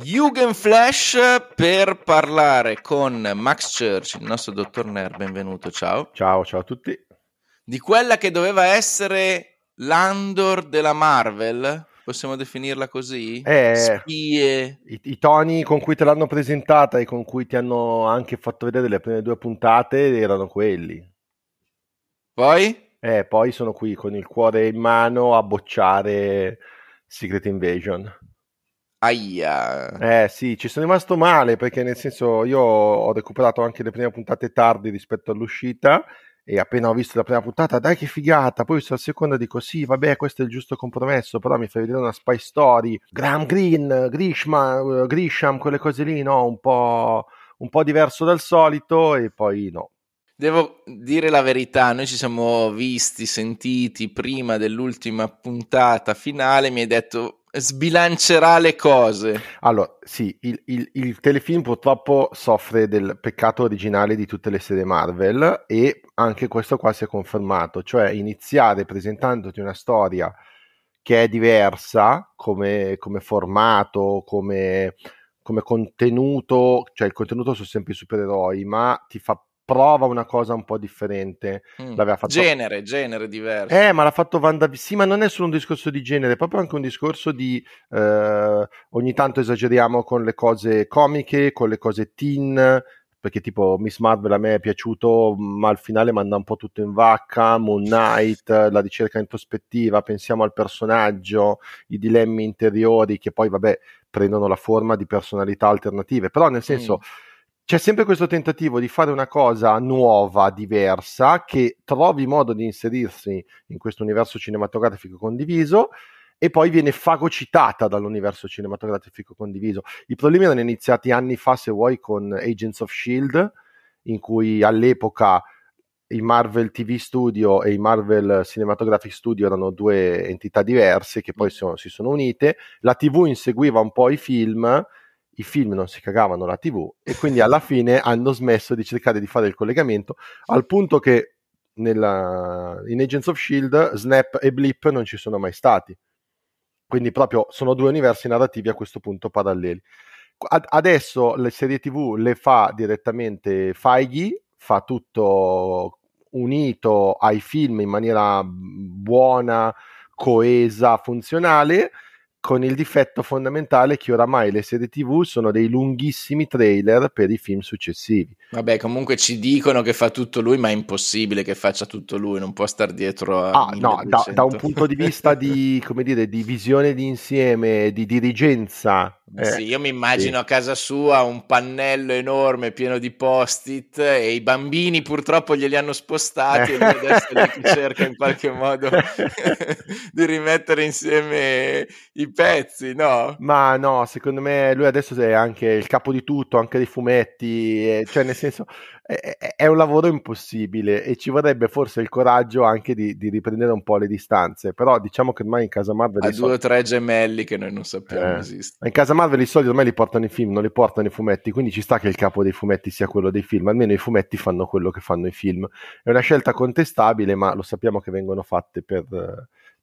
Jugendflash per parlare con Max Church, il nostro dottor Nerd, benvenuto, ciao. Ciao, ciao a tutti. Di quella che doveva essere l'Andor della Marvel, possiamo definirla così? Eh, Spie. I, I, toni con cui te l'hanno presentata e con cui ti hanno anche fatto vedere le prime due puntate erano quelli. Poi? Eh, poi sono qui con il cuore in mano a bocciare Secret Invasion. Aia. Eh sì, ci sono rimasto male perché nel senso io ho recuperato anche le prime puntate tardi rispetto all'uscita e appena ho visto la prima puntata, dai che figata, poi visto la seconda dico sì, vabbè, questo è il giusto compromesso, però mi fai vedere una spy story, Graham Greene, Grisham, Grisham quelle cose lì, no, un po', un po' diverso dal solito e poi no. Devo dire la verità, noi ci siamo visti, sentiti prima dell'ultima puntata finale, mi hai detto sbilancerà le cose. Allora, sì, il, il, il, telefilm purtroppo soffre del peccato originale di tutte le serie Marvel e anche questo qua si è confermato, cioè iniziare presentandoti una storia che è diversa come, come formato, come, come contenuto, cioè il contenuto sono sempre i supereroi, ma ti fa prova una cosa un po' differente. Mm. Fatto... Genere, genere diverso. Eh, ma l'ha fatto Vanda. Sì, ma non è solo un discorso di genere, è proprio anche un discorso di eh, ogni tanto esageriamo con le cose comiche, con le cose teen. Perché tipo Miss Marvel a me è piaciuto, ma al finale manda un po' tutto in vacca. Moon Knight, la ricerca introspettiva, pensiamo al personaggio, i dilemmi interiori che poi, vabbè, prendono la forma di personalità alternative. Però, nel senso. Mm c'è sempre questo tentativo di fare una cosa nuova, diversa, che trovi modo di inserirsi in questo universo cinematografico condiviso e poi viene fagocitata dall'universo cinematografico condiviso. I problemi erano iniziati anni fa, se vuoi, con Agents of Shield, in cui all'epoca i Marvel TV Studio e i Marvel Cinematographic Studio erano due entità diverse che poi sono, si sono unite. La TV inseguiva un po' i film i film non si cagavano la TV e quindi alla fine hanno smesso di cercare di fare il collegamento al punto che nella, in Agents of Shield Snap e Blip non ci sono mai stati. Quindi proprio sono due universi narrativi a questo punto paralleli. Ad, adesso le serie TV le fa direttamente Feige, fa tutto unito ai film in maniera buona, coesa, funzionale con il difetto fondamentale che oramai le serie TV sono dei lunghissimi trailer per i film successivi. Vabbè, comunque ci dicono che fa tutto lui, ma è impossibile che faccia tutto lui, non può star dietro a... Ah, no, da, da, un punto di vista di, come dire, di visione d'insieme, di dirigenza eh, sì, io mi immagino sì. a casa sua un pannello enorme pieno di post-it e i bambini purtroppo glieli hanno spostati e lui adesso cerca in qualche modo di rimettere insieme i pezzi, no? Ma no, secondo me lui adesso è anche il capo di tutto, anche dei fumetti, cioè nel senso è, un lavoro impossibile e ci vorrebbe forse il coraggio anche di, di, riprendere un po' le distanze. Però diciamo che ormai in casa Marvel. Ha due o tre gemelli che noi non sappiamo eh. esistono. In casa Marvel i soldi ormai li portano i film, non li portano i fumetti. Quindi ci sta che il capo dei fumetti sia quello dei film. Almeno i fumetti fanno quello che fanno i film. È una scelta contestabile, ma lo sappiamo che vengono fatte per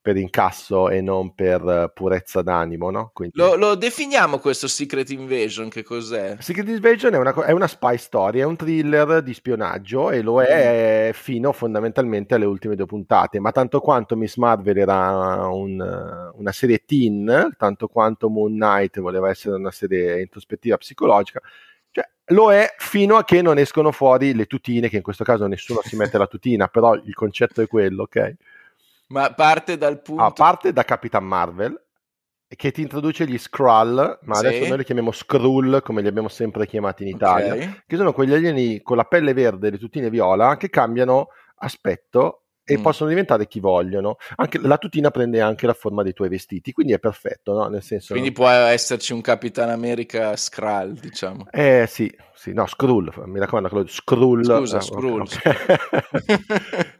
per incasso e non per purezza d'animo, no? Quindi... Lo, lo, definiamo questo Secret Invasion, che cos'è? Secret Invasion è una, è una, spy story, è un thriller di spionaggio e lo è fino fondamentalmente alle ultime due puntate, ma tanto quanto Miss Marvel era un, una serie teen, tanto quanto Moon Knight voleva essere una serie introspettiva psicologica, cioè, lo è fino a che non escono fuori le tutine, che in questo caso nessuno si mette la tutina, però il concetto è quello, ok? Ma parte dal punto... A parte da Capitan Marvel, che ti introduce gli Skrull, ma sì. adesso noi li chiamiamo Skrull, come li abbiamo sempre chiamati in Italia, okay. che sono quegli alieni con la pelle verde e le tutine viola che cambiano aspetto e mm. possono diventare chi vogliono. Anche, la tutina prende anche la forma dei tuoi vestiti, quindi è perfetto, no? Nel senso, quindi può esserci un Capitan America Skrull, diciamo. Eh sì, sì, no, Skrull, mi raccomando, quello Skrull. Scusa, oh, Skrull. Okay.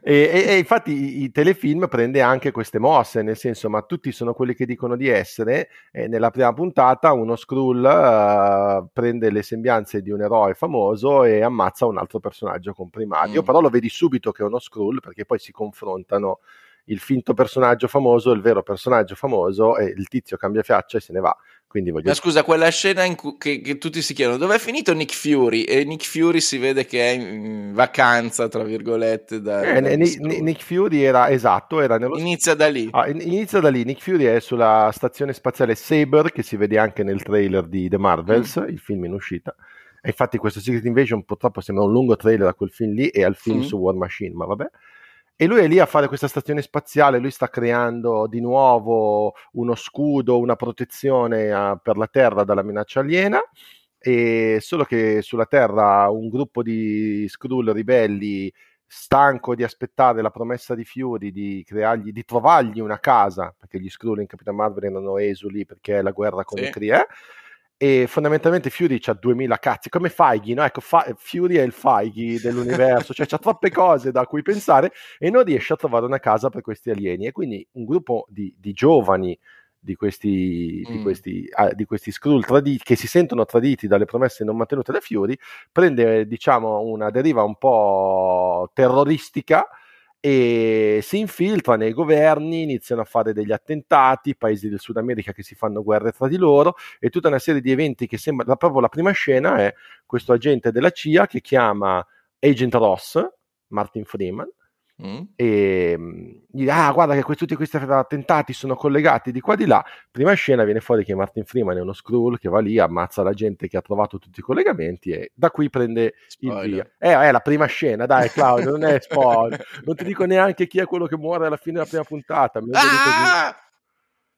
e, e, e, infatti i, i, telefilm prende anche queste mosse, nel senso, ma tutti sono quelli che dicono di essere, e nella prima puntata uno Skrull uh, prende le sembianze di un eroe famoso e ammazza un altro personaggio comprimario, mm. però lo vedi subito che è uno Skrull perché poi si confrontano il finto personaggio famoso, il vero personaggio famoso e il tizio cambia faccia e se ne va Quindi voglio... Ma scusa, quella scena in cui che, che tutti si chiedono dove è finito Nick Fury? E Nick Fury si vede che è in vacanza, tra virgolette. Da, eh, da Nick, Nick Fury era esatto, era nello... Inizia da lì. Ah, inizia da lì. Nick Fury è sulla stazione spaziale Saber, che si vede anche nel trailer di The Marvels, mm. il film in uscita. E infatti questo Secret Invasion purtroppo sembra un lungo trailer a quel film lì e al film mm. su War Machine, ma vabbè. E lui è lì a fare questa stazione spaziale, lui sta creando di nuovo uno scudo, una protezione a, eh, per la Terra dalla minaccia aliena, e solo che sulla Terra un gruppo di Skrull ribelli stanco di aspettare la promessa di Fury di, creargli, di trovargli una casa, perché gli Skrull in Capitan Marvel erano esuli perché è la guerra con sì. i Kree, e fondamentalmente Fury ha 2000 cazzi, come Feige, no? Ecco, Fa- Fury è il Feige dell'universo, cioè ha troppe cose da cui pensare e non riesce a trovare una casa per questi alieni. E quindi un gruppo di, di giovani di questi, mm. di questi, ah, di questi Skrull traditi, che si sentono traditi dalle promesse non mantenute da Fury, prende diciamo una deriva un po' terroristica e si infiltra nei governi, iniziano a fare degli attentati, paesi del Sud America che si fanno guerre tra di loro e tutta una serie di eventi che sembra, proprio la prima scena è questo agente della CIA che chiama Agent Ross, Martin Freeman, Mm. E mm, ah, guarda che tutti questi attentati sono collegati di qua di là. Prima scena viene fuori che Martin Freeman è uno Skrull che va lì, ammazza la gente che ha trovato tutti i collegamenti e da qui prende spoiler. il via. Eh, è la prima scena, dai, Claudio, non è spoiler. non ti dico neanche chi è quello che muore alla fine della prima puntata. Ah!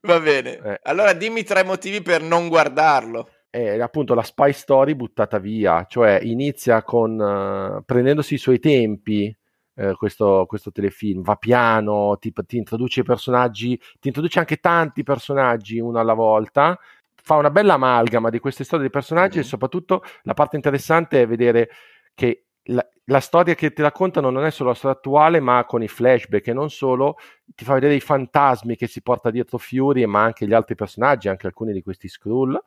Va bene. Eh. Allora dimmi tre motivi per non guardarlo è appunto la spy story buttata via, cioè inizia con uh, prendendosi i suoi tempi, eh, questo, questo, telefilm, va piano, ti, ti introduce i personaggi, ti introduce anche tanti personaggi uno alla volta, fa una bella amalgama di queste storie dei personaggi mm-hmm. e soprattutto la parte interessante è vedere che la, la, storia che ti raccontano non è solo la storia attuale, ma con i flashback e non solo, ti fa vedere i fantasmi che si porta dietro Fury, ma anche gli altri personaggi, anche alcuni di questi Skrull,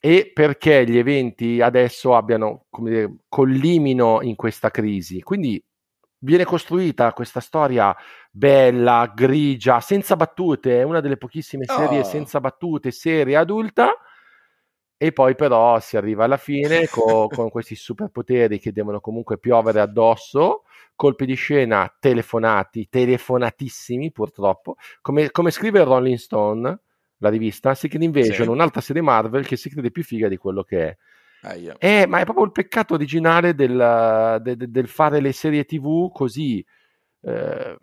e perché gli eventi adesso abbiano, come dire, collimino in questa crisi. Quindi viene costruita questa storia bella, grigia, senza battute, è una delle pochissime serie oh. senza battute, serie adulta, e poi però si arriva alla fine co- con questi superpoteri che devono comunque piovere addosso, colpi di scena telefonati, telefonatissimi purtroppo, come, come scrive Rolling Stone, la rivista, Secret Invasion, sì. un'altra serie Marvel che si crede più figa di quello che è. Ah, eh, ma è proprio il peccato originale del, de, de, del fare le serie tv così. Eh,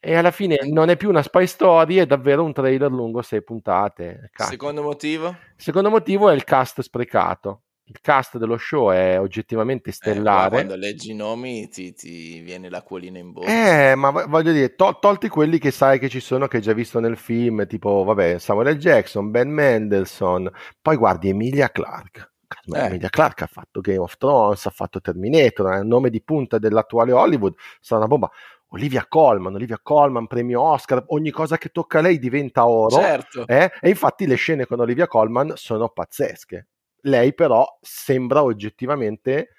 e alla fine non è più una spy story, è davvero un trailer lungo sei puntate. Cazzo. Secondo motivo? Secondo motivo è il cast sprecato. Il cast dello show è oggettivamente stellare. Eh, quando leggi i nomi ti, ti, viene l'acquolina in bocca. Eh, ma voglio dire, to- tolti quelli che sai che ci sono, che hai già visto nel film, tipo, vabbè, Samuel L. Jackson, Ben Mendelssohn, poi guardi Emilia Clarke eh. Clark ha fatto Game of Thrones, ha fatto Terminator, è il nome di punta dell'attuale Hollywood, sarà una bomba. Olivia Colman, Olivia Colman, premio Oscar, ogni cosa che tocca a lei diventa oro. Certo. Eh? E infatti le scene con Olivia Colman sono pazzesche. Lei però sembra oggettivamente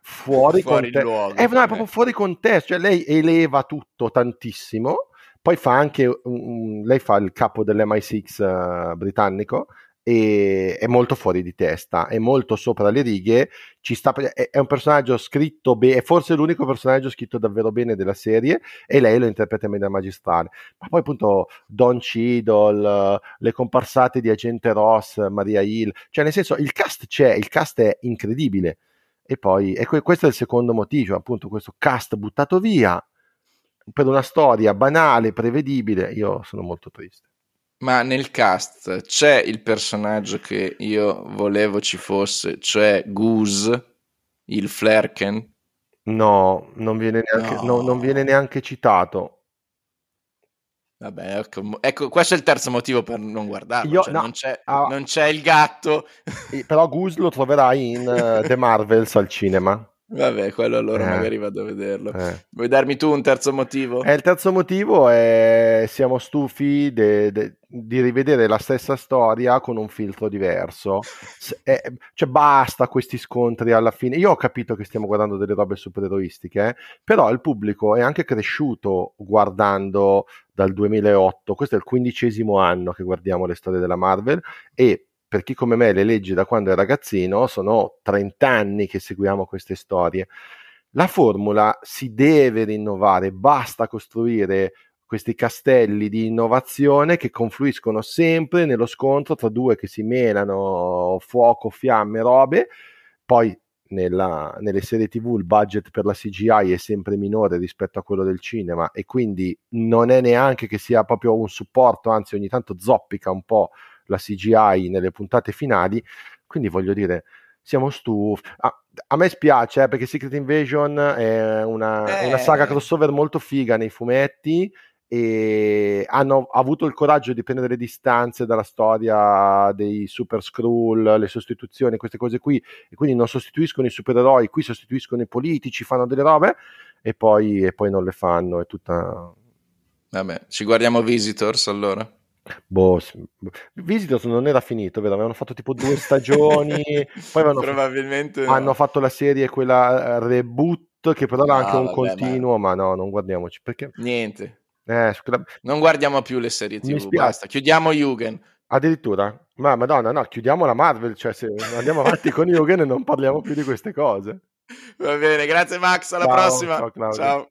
fuori, fuori contesto. Luogo, eh, no, è proprio fuori contesto, cioè lei eleva tutto tantissimo. Poi fa anche, um, lei fa il capo dell'MI6 uh, eh, britannico e è molto fuori di testa, è molto sopra le righe, sta, è, è un personaggio scritto bene, è forse l'unico personaggio scritto davvero bene della serie e lei lo interpreta in maniera magistrale. Ma poi appunto Don Cheadle, le comparsate di Agente Ross, Maria Hill, cioè nel senso il cast c'è, il cast è incredibile. E poi, e questo è il secondo motivo, appunto questo cast buttato via per una storia banale, prevedibile, io sono molto triste. Ma nel cast c'è il personaggio che io volevo ci fosse, cioè Goose, il Flerken? No, non viene neanche, no. No, non viene neanche citato. Vabbè, ecco, ecco, questo è il terzo motivo per non guardarlo. Io, cioè, no, non, c'è, ah, non, c'è, il gatto. Però Goose lo troverai in uh, The Marvels al cinema. Vabbè, quello allora eh, magari vado a vederlo. Eh. Vuoi darmi tu un terzo motivo? Eh, il terzo motivo è siamo stufi de, de, di rivedere la stessa storia con un filtro diverso. Eh, cioè basta questi scontri alla fine. Io ho capito che stiamo guardando delle robe supereroistiche, eh, però il pubblico è anche cresciuto guardando dal 2008. Questo è il quindicesimo anno che guardiamo le storie della Marvel e per chi come me le legge da quando è ragazzino, sono 30 anni che seguiamo queste storie. La formula si deve rinnovare, basta costruire questi castelli di innovazione che confluiscono sempre nello scontro tra due che si menano fuoco, fiamme, robe. Poi nella, nelle serie TV il budget per la CGI è sempre minore rispetto a quello del cinema e quindi non è neanche che sia proprio un supporto, anzi ogni tanto zoppica un po' la CGI nelle puntate finali. Quindi voglio dire, siamo stufi. Ah, a me spiace eh, perché Secret Invasion è una, eh. una, saga crossover molto figa nei fumetti e hanno avuto il coraggio di prendere le distanze dalla storia dei super scroll, le sostituzioni, queste cose qui, e quindi non sostituiscono i supereroi, qui sostituiscono i politici, fanno delle robe e poi, e poi non le fanno. È tutta. Vabbè, ci guardiamo Visitors allora. Boh, Visitors non era finito, vero? Avevano fatto tipo due stagioni, poi avevano Probabilmente hanno no. fatto la serie quella uh, reboot che però era no, anche un vabbè, continuo, ma... ma no, non guardiamoci perché niente. Eh, non guardiamo più le serie TV, basta. Chiudiamo Yugen. Addirittura? Ma madonna, no, chiudiamo la Marvel, cioè se andiamo avanti con Yugen e non parliamo più di queste cose. Va bene, grazie Max, alla ciao, prossima. ciao. ciao.